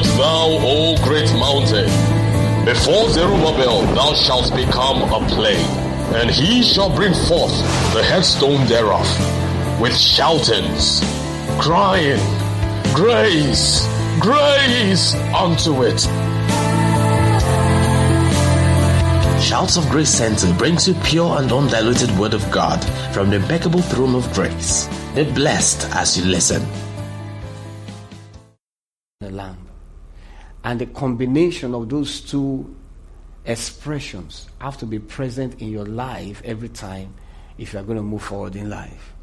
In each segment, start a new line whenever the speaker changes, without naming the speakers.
art thou, O great mountain? Before Zerubbabel thou shalt become a plain, and he shall bring forth the headstone thereof with shoutings, crying, Grace, grace unto it.
Shouts of Grace Center brings you pure and undiluted Word of God from the impeccable throne of grace. Be blessed as you listen.
The lamb. And the combination of those two expressions have to be present in your life every time if you are going to move forward in life.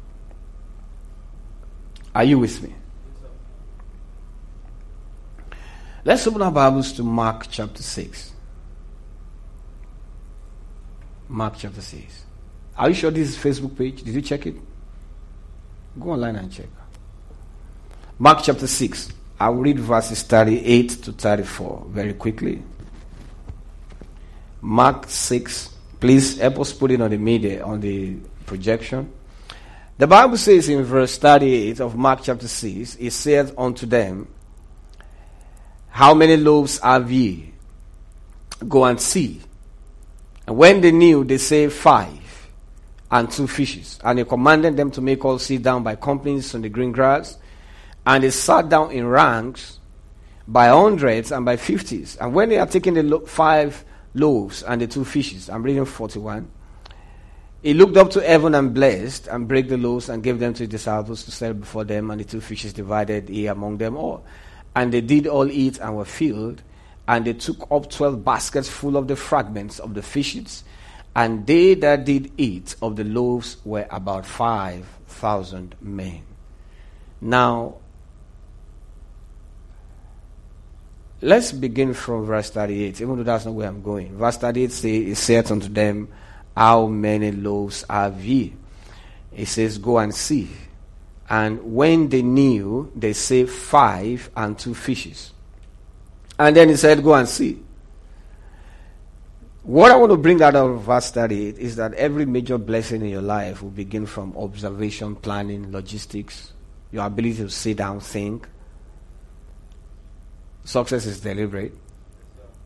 Are you with me? Let's open our Bibles to Mark chapter 6. Mark chapter 6. Are you sure this is Facebook page? Did you check it? Go online and check. Mark chapter 6. I'll read verses 38 to 34 very quickly. Mark 6. Please help us put it on the media, on the projection. The Bible says in verse 38 of Mark chapter 6, it says unto them, How many loaves have ye? Go and see. And when they knew, they say five and two fishes. And he commanded them to make all sit down by companies on the green grass. And they sat down in ranks by hundreds and by fifties. And when they had taken the lo- five loaves and the two fishes, I'm reading 41. He looked up to heaven and blessed, and brake the loaves and gave them to his disciples to set before them, and the two fishes divided he among them all. And they did all eat and were filled, and they took up twelve baskets full of the fragments of the fishes, and they that did eat of the loaves were about five thousand men. Now, let's begin from verse 38, even though that's not where I'm going. Verse 38 says, It said unto them, How many loaves have ye? It says, Go and see. And when they knew, they say, Five and two fishes. And then he said, Go and see. What I want to bring out of verse 38 is that every major blessing in your life will begin from observation, planning, logistics, your ability to sit down, think. Success is deliberate.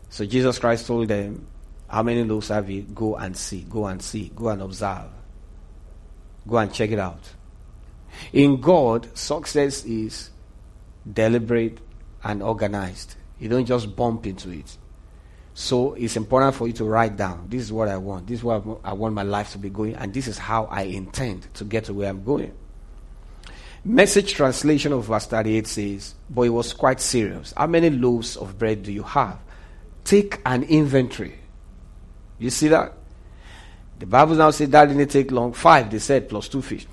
So Jesus Christ told them, How many loaves have you? Go and see, go and see, go and observe, go and check it out. In God, success is deliberate and organized. You don't just bump into it. So it's important for you to write down this is what I want, this is what I want my life to be going, and this is how I intend to get to where I'm going. Message translation of verse 38 says, But it was quite serious. How many loaves of bread do you have? Take an inventory. You see that? The Bible now says that didn't take long. Five, they said, plus two fish.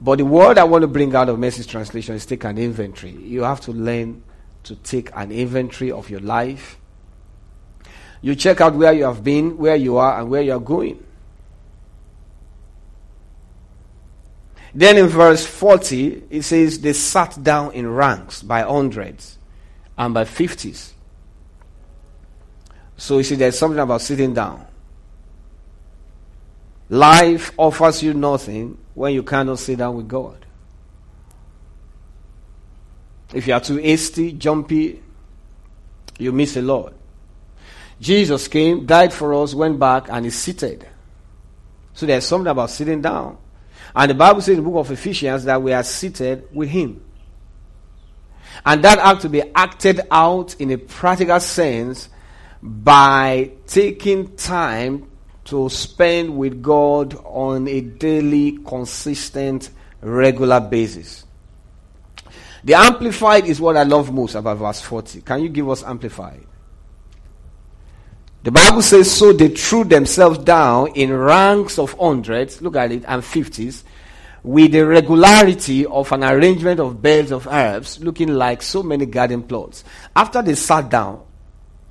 But the word I want to bring out of message translation is take an inventory. You have to learn to take an inventory of your life. You check out where you have been, where you are, and where you are going. Then in verse 40, it says, They sat down in ranks by hundreds and by fifties. So you see, there's something about sitting down. Life offers you nothing when you cannot sit down with God. If you are too hasty, jumpy, you miss a lot. Jesus came, died for us, went back, and is seated. So there's something about sitting down. And the Bible says in the book of Ephesians that we are seated with Him. And that had to be acted out in a practical sense by taking time to spend with God on a daily, consistent, regular basis. The Amplified is what I love most about verse 40. Can you give us Amplified? The Bible says, so they threw themselves down in ranks of hundreds, look at it, and fifties, with the regularity of an arrangement of beds of herbs, looking like so many garden plots. After they sat down,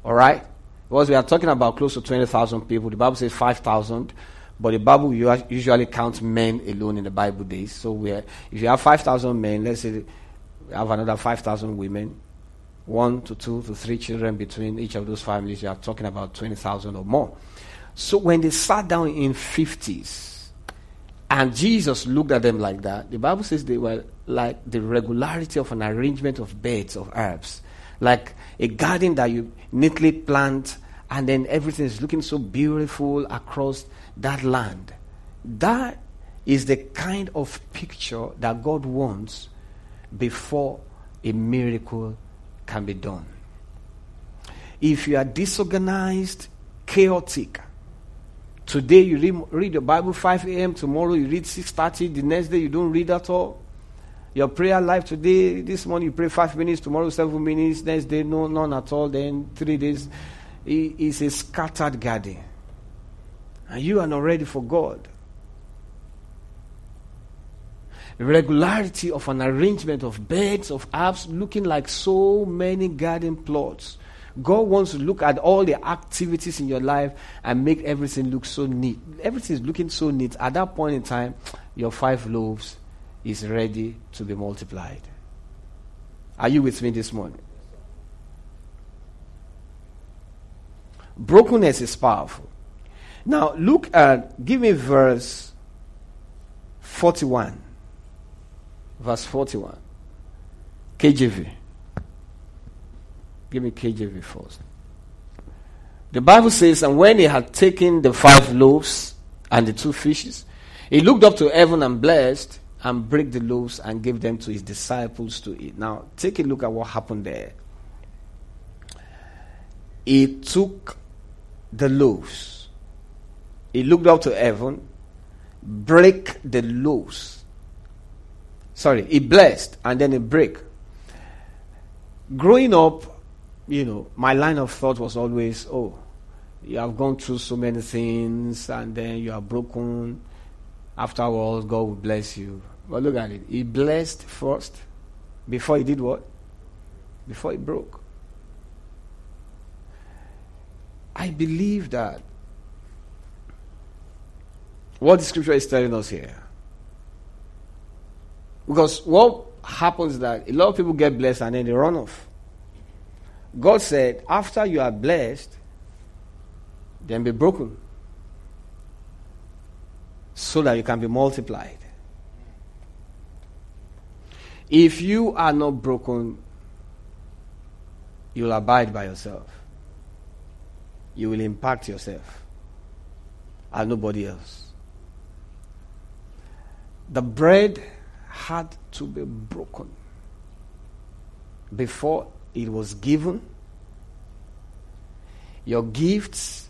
all right, because we are talking about close to 20,000 people, the Bible says 5,000, but the Bible usually counts men alone in the Bible days. So if you have 5,000 men, let's say we have another 5,000 women, one to two to three children between each of those families, you are talking about 20,000 or more. So when they sat down in 50s, and Jesus looked at them like that, the Bible says they were like the regularity of an arrangement of beds of herbs, like a garden that you neatly plant and then everything is looking so beautiful across that land. That is the kind of picture that God wants before a miracle can be done. If you are disorganized, chaotic, today you read, read your Bible 5 a.m., tomorrow you read 6.30, the next day you don't read at all. Your prayer life today, this morning you pray 5 minutes, tomorrow 7 minutes, next day no, none at all, then 3 days is a scattered garden. And you are not ready for God. The regularity of an arrangement of beds, of apps, looking like so many garden plots. God wants to look at all the activities in your life and make everything look so neat. Everything is looking so neat. At that point in time, your five loaves is ready to be multiplied. Are you with me this morning? Brokenness is powerful. Now, look at, give me verse 41. Verse 41. KJV. Give me KJV first. The Bible says, And when he had taken the five loaves and the two fishes, he looked up to heaven and blessed and break the loaves and gave them to his disciples to eat. Now, take a look at what happened there. He took the loaves. He looked up to heaven, break the loaves. Sorry, he blessed and then he break. Growing up, you know, my line of thought was always, oh, you have gone through so many things and then you are broken. After all, God will bless you. But look at it. He blessed first before he did what? Before he broke. I believe that what the scripture is telling us here. Because what happens that a lot of people get blessed and then they run off. God said, after you are blessed, then be broken. So that you can be multiplied. If you are not broken, you'll abide by yourself you will impact yourself and nobody else. The bread had to be broken before it was given. Your gifts,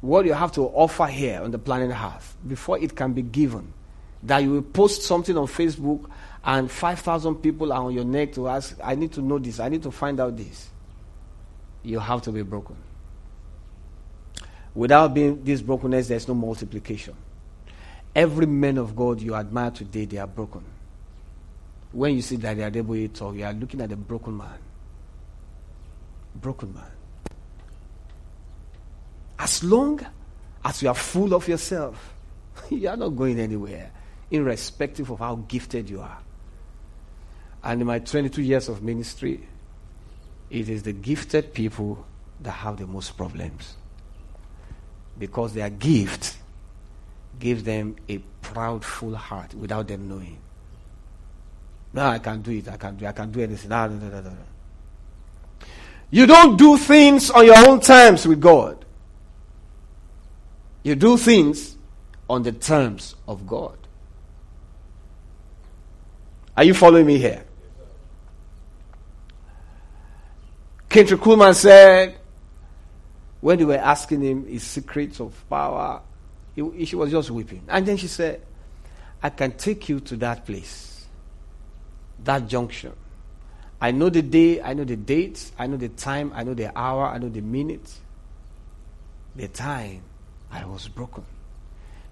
what you have to offer here on the planet Earth, before it can be given, that you will post something on Facebook and 5,000 people are on your neck to ask, I need to know this, I need to find out this. You have to be broken. Without being this brokenness, there's no multiplication. Every man of God you admire today, they are broken. When you see that they are able to talk, you are looking at a broken man. Broken man. As long as you are full of yourself, you are not going anywhere, irrespective of how gifted you are. And in my 22 years of ministry, it is the gifted people that have the most problems because their gift gives them a proud, full heart without them knowing. No, I can't do it. I can't do. I can't do anything. No, no, no, no, no. You don't do things on your own terms with God. You do things on the terms of God. Are you following me here? Kathryn Kuhlman said, when they were asking him his secrets of power, he, she was just weeping. And then she said, I can take you to that place, that junction. I know the day, I know the date, I know the time, I know the hour, I know the minute, the time I was broken,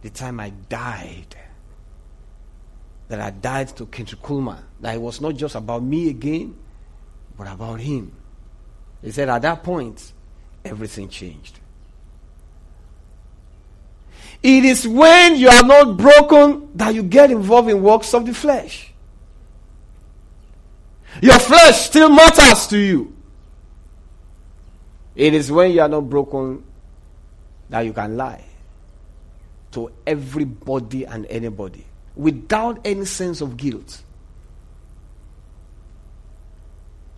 the time I died. That I died to Kathryn Kuhlman. That it was not just about me again, but about him. He said, at that point, everything changed. It is when you are not broken that you get involved in works of the flesh. Your flesh still matters to you. It is when you are not broken that you can lie to everybody and anybody without any sense of guilt.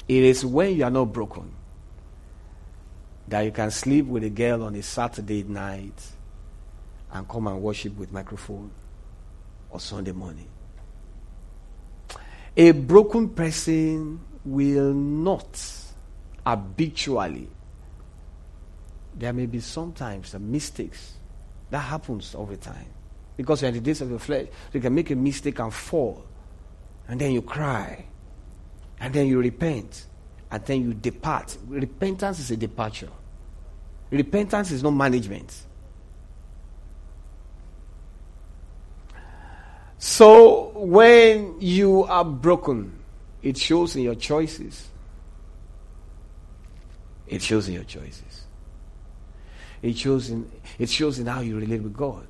It is when you are not broken that you can sleep with a girl on a Saturday night and come and worship with microphone or Sunday morning. A broken person will not habitually. There may be sometimes some mistakes. That happens all the time. Because you're in the days of your flesh. You can make a mistake and fall. And then you cry. And then you repent. And then you depart. Repentance is a departure. Repentance is not management. So when you are broken, it shows in your choices. It shows in your choices. It shows in it shows in how you relate with God.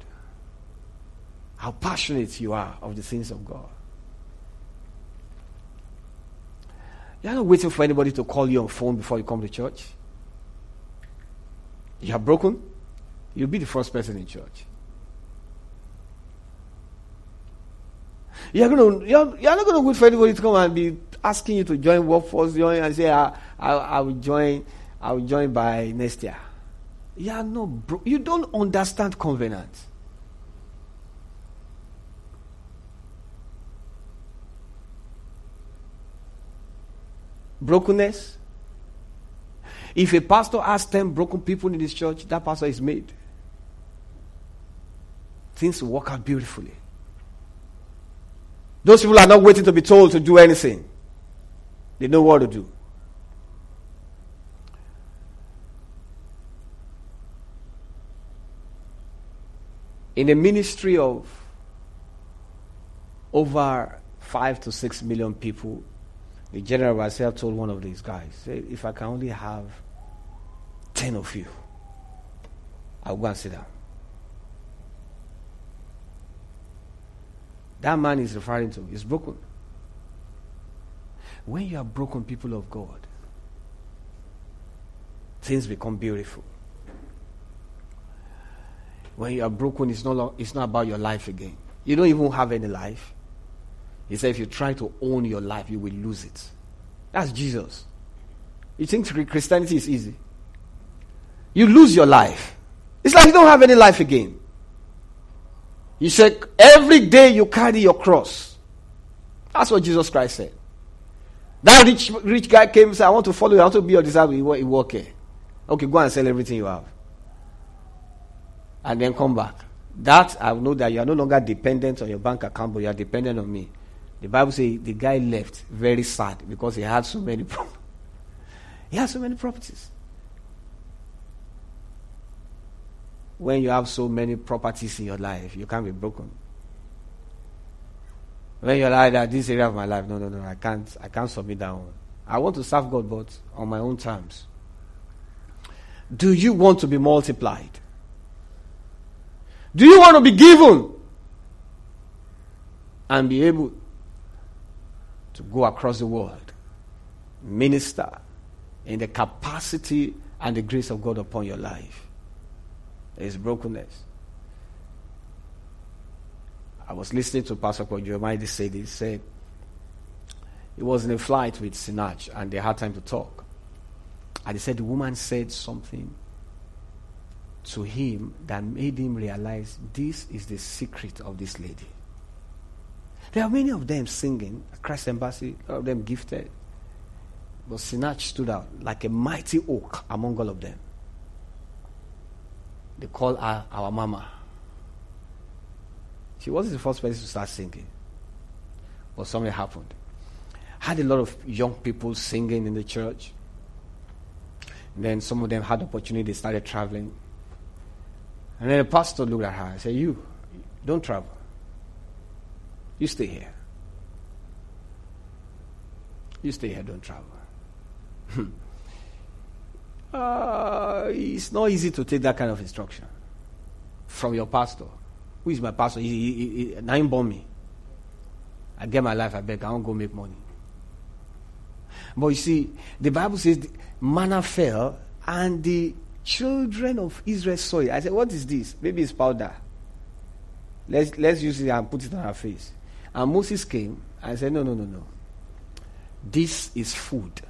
How passionate you are of the things of God. You're not waiting for anybody to call you on phone before you come to church. You are broken, you'll be the first person in church. You're, gonna, you're, you're not going to wait for anybody to come and be asking you to join workforce, join and say, I, I, I will join, I will join by next year. You are not bro- you don't understand covenant. Brokenness. If a pastor has 10 broken people in his church, that pastor is made. Things work out beautifully. Those people are not waiting to be told to do anything, they know what to do. In a ministry of over five to six million people, the general myself told one of these guys, if I can only have ten of you, I'll go and sit down. That man is referring to is broken. When you are broken, people of God, things become beautiful. When you are broken, it's not, it's not about your life again. You don't even have any life. He said, if you try to own your life, you will lose it. That's Jesus. You think Christianity is easy? You lose your life. It's like you don't have any life again. You said, every day you carry your cross. That's what Jesus Christ said. That rich, rich guy came and said, I want to follow you. I want to be your disciple. He walk here. Okay, go and sell everything you have. And then come back. That, I know that you are no longer dependent on your bank account, but you are dependent on me. The Bible says the guy left very sad because he had so many problems. he had so many properties. When you have so many properties in your life, you can't be broken. When you're like that, this area of my life, no, no, no, I can't, I can't submit that one. I want to serve God, but on my own terms. Do you want to be multiplied? Do you want to be given and be able to go across the world, minister in the capacity and the grace of God upon your life? There is brokenness. I was listening to Pastor Jeremiah say this. He said he was in a flight with Sinach and they had time to talk. And he said the woman said something to him that made him realize this is the secret of this lady. There are many of them singing, Christ Embassy, a lot of them gifted. But Sinach stood out like a mighty oak among all of them. They call her our mama. She wasn't the first person to start singing. But something happened. Had a lot of young people singing in the church. And then some of them had the opportunity, they started traveling. And then the pastor looked at her and said, You, don't travel. You stay here. You stay here, don't travel. Hmm. Uh, it's not easy to take that kind of instruction from your pastor. Who is my pastor? He, he, he, now he born me. I get my life, I beg. I don't go make money. But you see, the Bible says manna fell and the children of Israel saw it. I said, What is this? Maybe it's powder. Let's, let's use it and put it on our face. And Moses came and said, No, no, no, no. This is food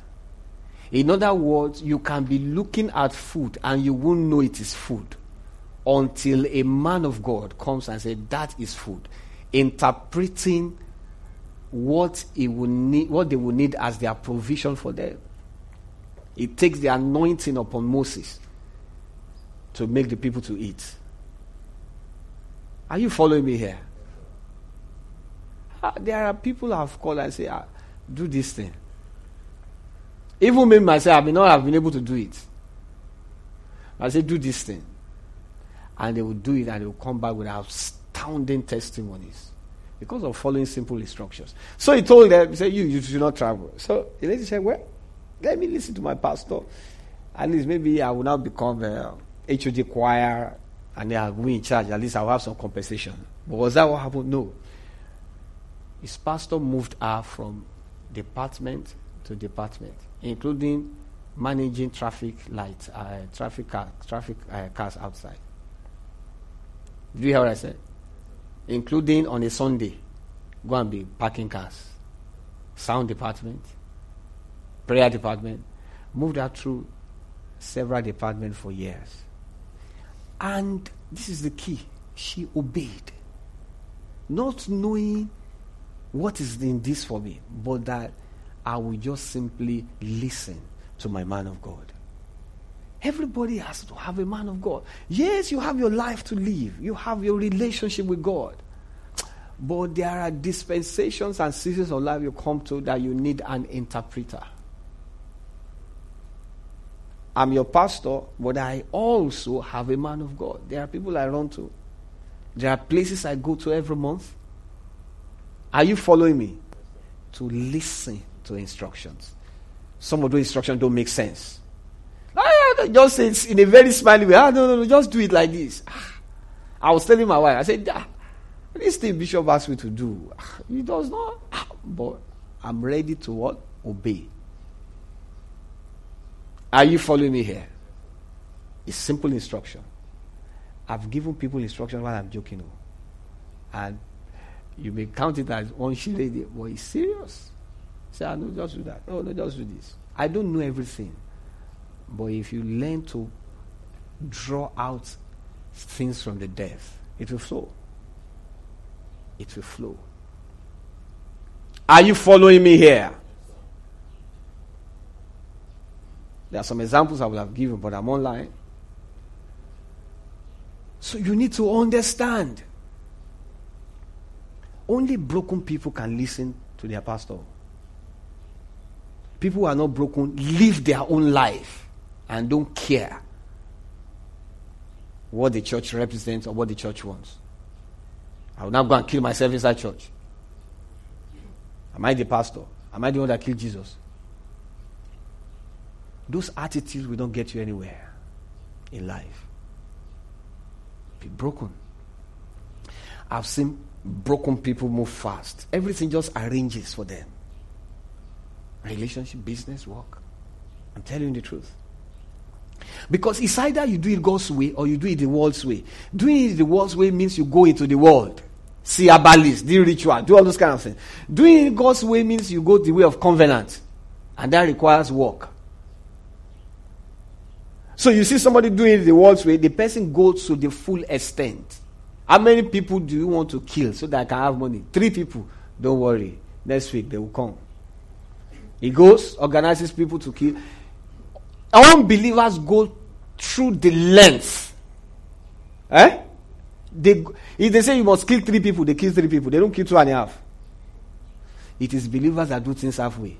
In other words, you can be looking at food and you won't know it is food until a man of God comes and says, That is food. Interpreting what, he will need, what they will need as their provision for them. It takes the anointing upon Moses to make the people to eat. Are you following me here? Uh, there are people who have called and say, ah, do this thing. Even me myself, I may not have been able to do it. I say, do this thing. And they will do it and they will come back with astounding testimonies because of following simple instructions. So he told them, he said, You, you should not travel. So the lady said, Well, let me listen to my pastor. At least maybe I will now become uh, a HOD choir and they are going in charge. At least I'll have some compensation. But was that what happened? No. His pastor moved her from department to department, including managing traffic lights, uh, traffic car, traffic uh, cars outside. Do you hear what I said? Including on a Sunday, go and be parking cars, sound department, prayer department. Moved her through several departments for years. And this is the key. She obeyed. Not knowing what is in this for me, but that I will just simply listen to my man of God. Everybody has to have a man of God. Yes, you have your life to live, you have your relationship with God. But there are dispensations and seasons of life you come to that you need an interpreter. I'm your pastor, but I also have a man of God. There are people I run to. There are places I go to every month. Are you following me? To listen to instructions. Some of those instructions don't make sense. Ah, just say it in a very smiley way. Ah, no, no, no, just do it like this. Ah. I was telling my wife, I said, ah, this thing Bishop asked me to do, ah, he does not. But I'm ready to what? Obey. Are you following me here? It's simple instruction. I've given people instruction while I'm joking. Oh. And you may count it as one shilling, but it's serious. Say, I ah, no, just do that. Oh, no, just do this. I don't know everything. But if you learn to draw out things from the depth, it will flow. It will flow. Are you following me here? There are some examples I would have given, but I'm online. So you need to understand. Only broken people can listen to their pastor. People who are not broken live their own life and don't care what the church represents or what the church wants. I will not go and kill myself inside church. Am I the pastor? Am I the one that killed Jesus? Those attitudes will not get you anywhere in life. Be broken. I've seen broken people move fast. Everything just arranges for them. Relationship, business, work. I'm telling you the truth. Because it's either you do it God's way or you do it the world's way. Doing it the world's way means you go into the world. See abalis, do ritual, do all those kind of things. Doing it God's way means you go the way of covenant. And that requires work. So you see somebody doing it the world's way, the person goes to the full extent. How many people do you want to kill so that I can have money? Three people. Don't worry. Next week they will come. He goes, organizes people to kill. Unbelievers go through the length. Eh? They, if they say you must kill three people, they kill three people. They don't kill two and a half. It is believers that do things halfway.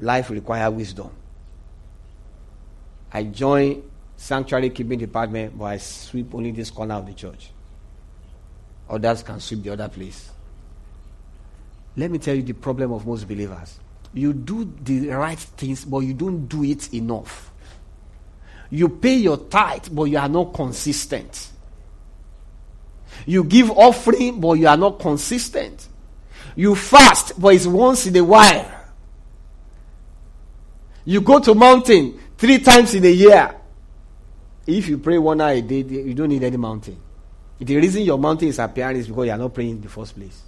Life requires wisdom. I join sanctuary keeping department, but I sweep only this corner of the church. Others can sweep the other place. Let me tell you the problem of most believers. You do the right things, but you don't do it enough. You pay your tithe, but you are not consistent. You give offering, but you are not consistent. You fast, but it's once in a while. You go to mountain, three times in a year. If you pray one hour a day, you don't need any mountain. The reason your mountain is appearing is because you are not praying in the first place.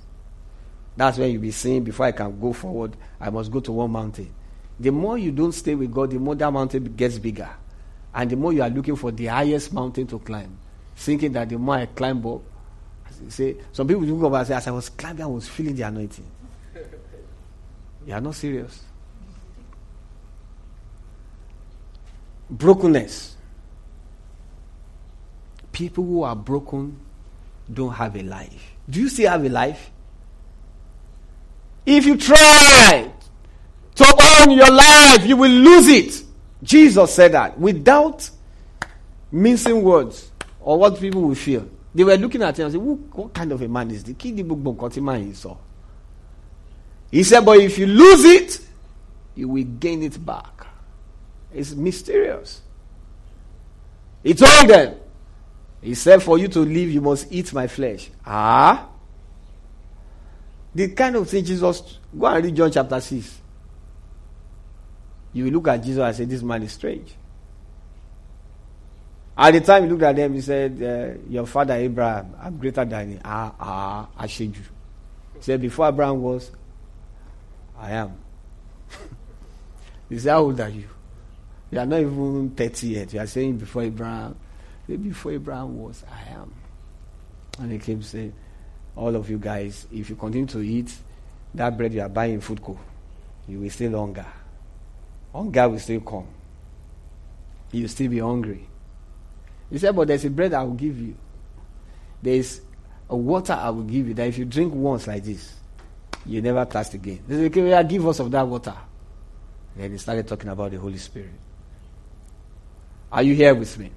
That's when you'll be saying, before I can go forward, I must go to one mountain. The more you don't stay with God, the more that mountain gets bigger. And the more you are looking for the highest mountain to climb, thinking that the more I climb up, say, some people look over and say, as I was climbing, I was feeling the anointing. You are not serious. Brokenness. People who are broken don't have a life. Do you still have a life? If you try to own your life, you will lose it. Jesus said that without mincing words or what people will feel. They were looking at him and saying, What kind of a man is this? man he. He said, But if you lose it, you will gain it back. It's mysterious. He told them, He said, For you to live, you must eat my flesh. Ah? The kind of thing Jesus, go and read John chapter 6. You look at Jesus and say, This man is strange. At the time he looked at them, he said, uh, Your father Abraham, I'm greater than you. Ah, ah, I showed you. He said, Before Abraham was, I am. he said, How old are you? You are not even 30 yet. You are saying before Abraham. Before Abraham was, I am. And he came saying, All of you guys, if you continue to eat that bread you are buying in Foodco, you will stay longer. Hunger will still come. You will still be hungry. He said, But there's a bread I will give you. There is a water I will give you that if you drink once like this, you never thirst again. They said, Okay, give us of that water. then he started talking about the Holy Spirit. Are you here with me?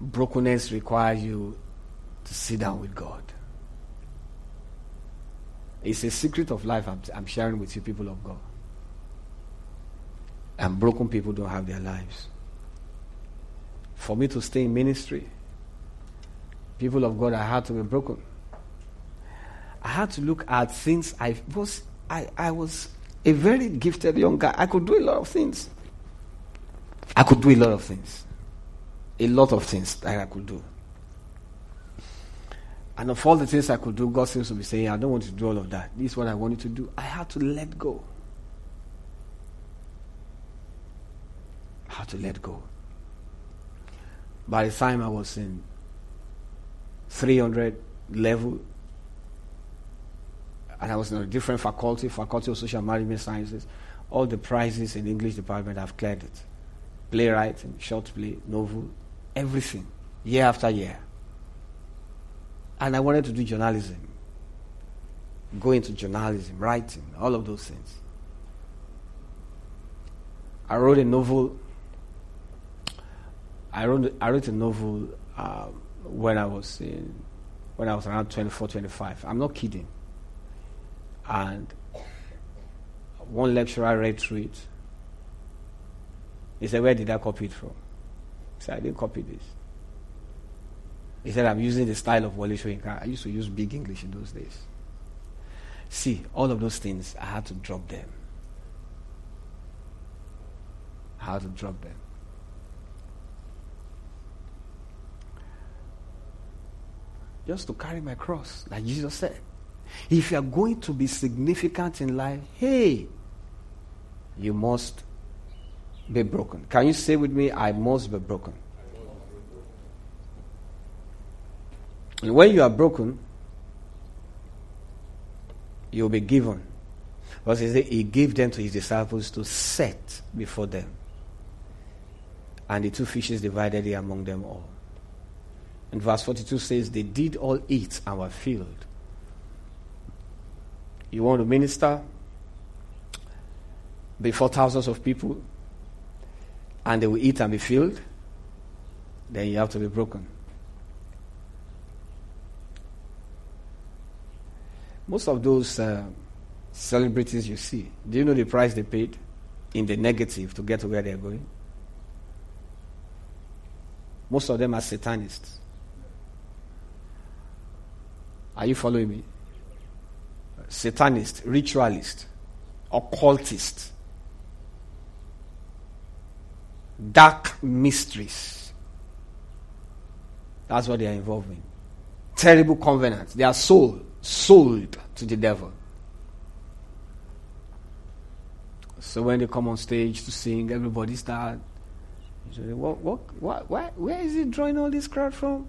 Brokenness requires you to sit down with God. It's a secret of life I'm, I'm sharing with you, people of God. And broken people don't have their lives for me to stay in ministry, people of God, I had to be broken. I had to look at things I was I, I was a very gifted young guy. I could do a lot of things. I could do a lot of things. A lot of things that I could do. And of all the things I could do, God seems to be saying, I don't want you to do all of that. This is what I wanted to do. I had to let go. I had to let go. By the time I was in 300 level, and I was in a different faculty, Faculty of Social Management Sciences, all the prizes in English department, I've cleared it. Playwriting, short play, novel, everything, year after year. And I wanted to do journalism, go into journalism, writing, all of those things. I wrote a novel I wrote I wrote a novel um, when I was in when I was around 24, 25. I'm not kidding. And one lecturer I read through it. He said, "Where did I copy it from?" I said, "I didn't copy this." He said, "I'm using the style of Wole Soyinka. I used to use big English in those days." See, all of those things, I had to drop them. I had to drop them. just to carry my cross, like Jesus said. If you are going to be significant in life, hey, you must be broken. Can you say with me, I must be broken? And when you are broken, you'll be given. Because he, he gave them to his disciples to set before them. And the two fishes divided it among them all. And verse 42 says, They did all eat and were filled. You want to minister before thousands of people and they will eat and be filled, then you have to be broken. Most of those uh, celebrities you see, do you know the price they paid in the negative to get to where they're going? Most of them are satanists. Are you following me? Satanist, ritualist, occultist, dark mysteries. That's what they are involved in. Terrible covenants. They are sold, to the devil. So when they come on stage to sing, everybody start. What, what, what, why, where is he drawing all this crowd from?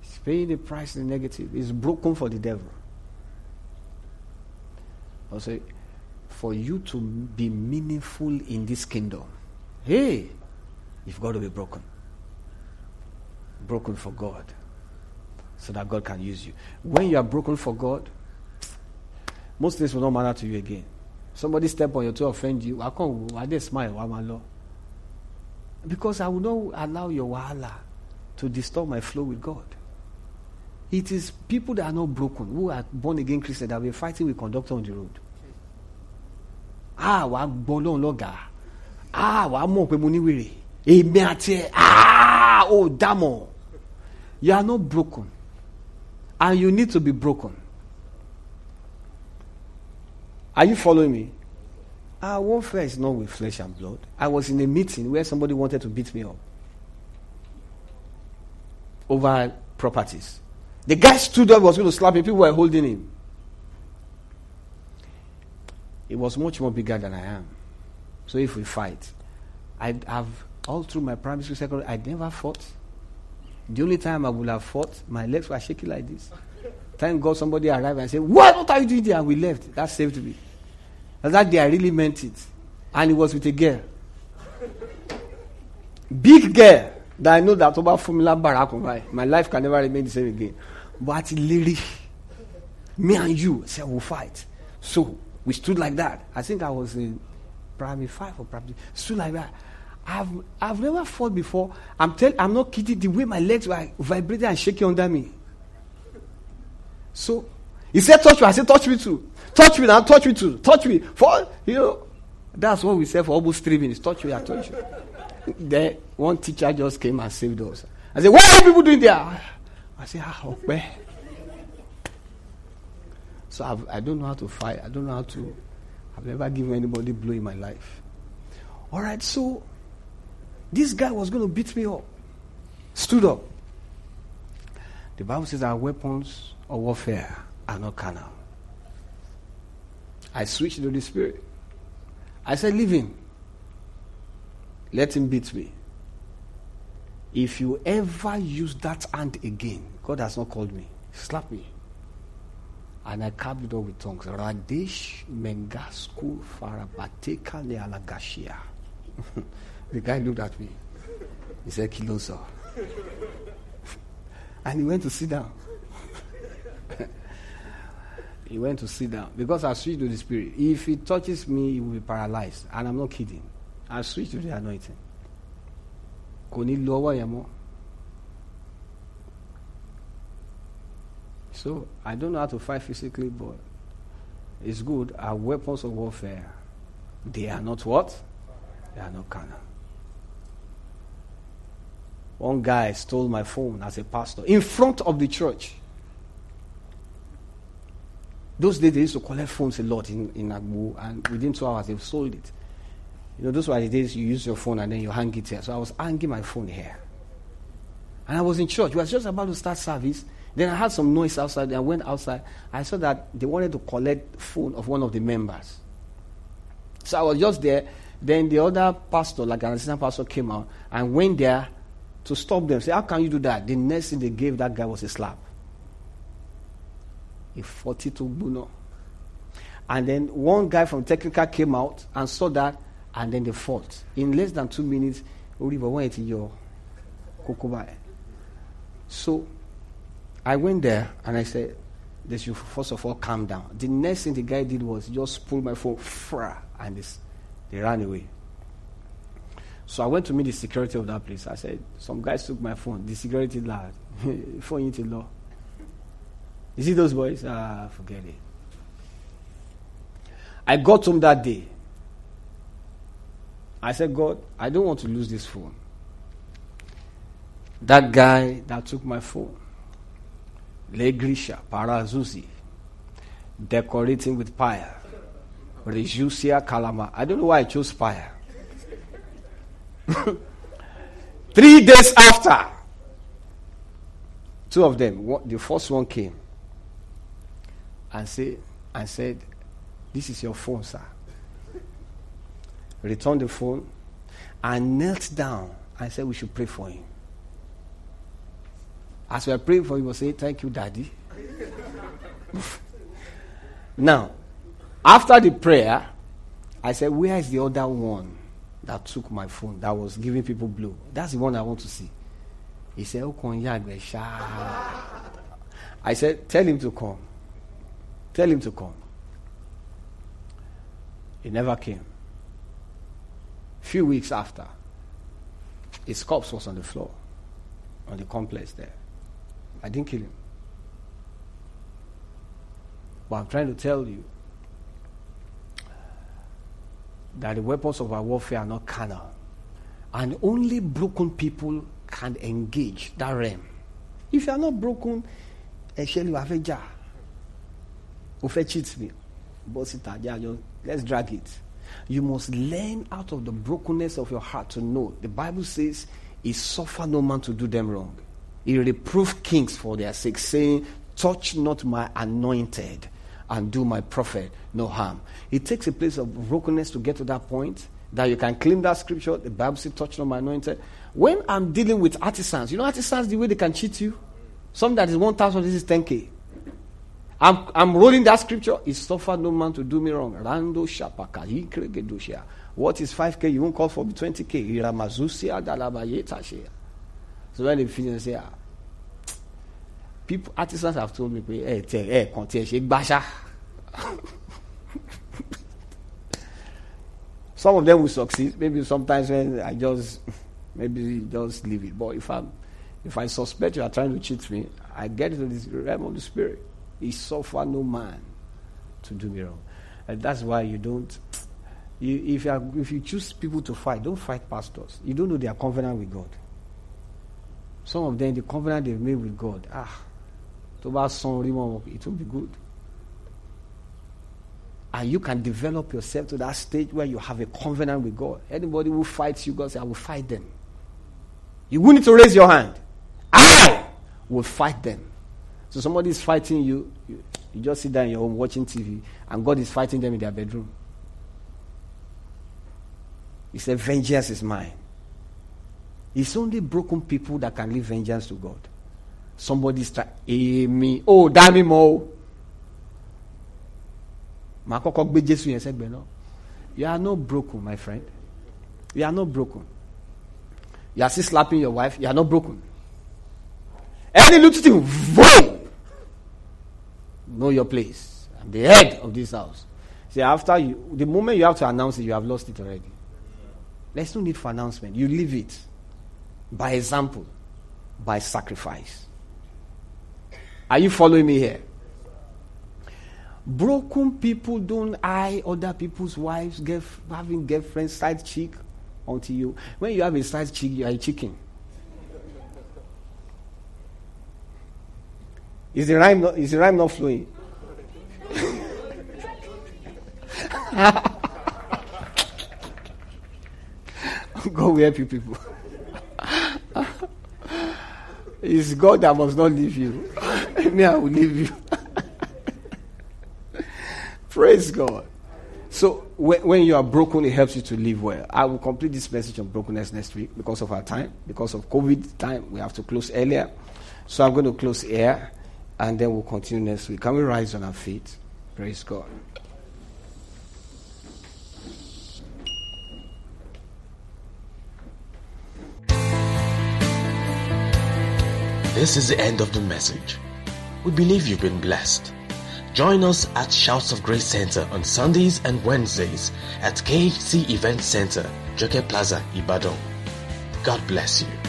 He's paying the price in the negative. It's broken for the devil. I'll say, for you to be meaningful in this kingdom, hey, you've got to be broken. Broken for God. So that God can use you. When you are broken for God, most things will not matter to you again. Somebody step on you to offend you. I can't. I just smile. I'm alone. Because I will not allow your wahala to disturb my flow with God. It is people that are not broken, who are born again Christians, that be fighting with conductor on the road. Ah, wàá gbọ́ lọ́gà. Ah, wàá mọ̀ pé mo ní wèrè. Àti. Ah, oh, dámọ̀. You are not broken. And you need to be broken. Are you following me? Our warfare is not with flesh and blood. I was in a meeting where somebody wanted to beat me up over properties. The guy stood up, was going to slap me. People were holding him. It was much more bigger than I am. So if we fight, I have all through my primary school, secondary, I never fought. The only time I would have fought, my legs were shaking like this. Thank God somebody arrived and said, What, what are you doing there? And we left. That saved me. And that day I really meant it. And it was with a girl. Big girl that I know that over Formula Barack My life can never remain the same again. But lady, me and you said we'll fight. So we stood like that. I think I was in primary five or primary stood like that. I've I've never fought before. I'm tell I'm not kidding. The way my legs were vibrating and shaking under me. So he said, "Touch me." I said, "Touch me too." Touch me now. Touch me too. Touch me. You know, that's what we say for almost three minutes. Touch me. I touch you. then one teacher just came and saved us. I said, "What are people doing there?" I said, "Ah, okay." So I've, I do not know how to fight. I don't know how to. I've never given anybody blow in my life. All right, so this guy was going to beat me up. Stood up. The Bible says our weapons of warfare are not carnal. I switched to the Spirit. I said, Leave him. Let him beat me. If you ever use that hand again, God has not called me. Slap me. And I capped it all with tongues. Radesh Mengasku Farabateka Lealagashia. the guy looked at me. He said, Kiloso. and he went to sit down. he went to sit down. Because I switched to the spirit. If he touches me, he will be paralyzed. And I'm not kidding. I switched to the anointing. Yẹn mọ́. So I don't know how to fight physically, but it's good. Our weapons of warfare, they are not what? They are not carnal. One guy stole my phone as a pastor in front of the church. Those days they used to collect phones a lot in, in Agbo, and within two hours they've sold it. You know, those were the days you use your phone and then you hang it here. So I was hanging my phone here. And I was in church. We were just about to start service. Then I had some noise outside. I went outside. I saw that they wanted to collect phone of one of the members. So I was just there. Then the other pastor, like an assistant pastor, came out and went there to stop them. Say, how can you do that? The next thing they gave that guy was a slap. A 42 buno. And then one guy from technical came out and saw that, and then they fought. In less than two minutes, Oliver went in your kokobai. So I went there and I said, they should first of all calm down. The next thing the guy did was just pull my phone, fra, and this, they ran away. So I went to meet the security of that place. I said, Some guys took my phone. The security lad, phone into law. You see those boys? Ah, forget it. I got home that day. I said, God, I don't want to lose this phone. That guy that took my phone, Legrisha Parazuzi, decorating with fire. Rejusia Kalama. I don't know why I chose fire. Three days after, two of them, the first one came and said, and said, This is your phone, sir. returned the phone, and knelt down and said we should pray for him. As we are praying for him, we say, Thank you, Daddy. now, after the prayer, I said, Where is the other one that took my phone that was giving people blue? That's the one I want to see. He said, oh, I said, Tell him to come. Tell him to come. He never came. Few weeks after, his corpse was on the floor, on the complex there. I didn't kill him. But I'm trying to tell you that the weapons of our warfare are not carnal. And only broken people can engage that realm. If you are not broken, actually you have a jar. Ofe cheats me. Let's drag it. You must learn out of the brokenness of your heart to know. The Bible says, He suffer no man to do them wrong. He reproved kings for their sake, saying, Touch not my anointed and do my prophet no harm. It takes a place of brokenness to get to that point that you can claim that scripture. The Bible says, touch on my anointed. When I'm dealing with artisans, you know artisans, the way they can cheat you? Something that is 1,000, this is 10K. I'm, I'm rolling that scripture. It suffered no man to do me wrong. Rando shapaka. What is 5K? You won't call for 20K. So when they finish, they say, ah, people artisans have told me pé ẹ tẹ ẹ kàn tiẹ̀ ṣe gbáṣá some of them will succeed. Maybe sometimes when I just maybe just leave it. But if I'm if I suspect you are trying to cheat me I get into this realm of the spirit. He suffer no man to do me wrong. And that's why you don't you, if you are, if you choose people to fight don't fight pastors. You don't know they are covenant with God. Some of them the covenant they've made with God ah tó bá san it will be good. And you can develop yourself to that stage where you have a covenant with God. Anybody who fights you, God says, I will fight them. You will need to raise your hand. I will fight them. So somebody is fighting you, you, you just sit down in your home watching TV, and God is fighting them in their bedroom. He said, Vengeance is mine. It's only broken people that can leave vengeance to God. Somebody's trying, èmi. Ó dá mi mọ́ o. Màá Jésù yẹn sẹ́gbẹ̀ẹ́ you are not broken my friend. You are not broken. You are still slapping your wife. You are not broken. Any little thing boom know your place. I'm the head of this house. See after you the moment you have to announce it you have lost it already. There's no need for announcement. You leave it by example by sacrifice are you following me here? Broken people don't eye other people's wives, having girlfriends, side chick onto you. When you have a side chick, you are a chicken. Is the rhyme not, is the rhyme not flowing? God will help you people. it's God that must not leave you. Me, I will leave you. Praise God. So when, when, you are broken, it helps you to live well. I will complete this message on brokenness next week because of our time, because of COVID time. We have to close earlier. So I'm going to close here, and then we'll continue next week. Can we rise on our feet? Praise God.
This is the end of the message. We believe you've been blessed. Join us at Shouts of Grace Center on Sundays and Wednesdays at KHC Event Center, Joke Plaza, Ibadan. God bless you.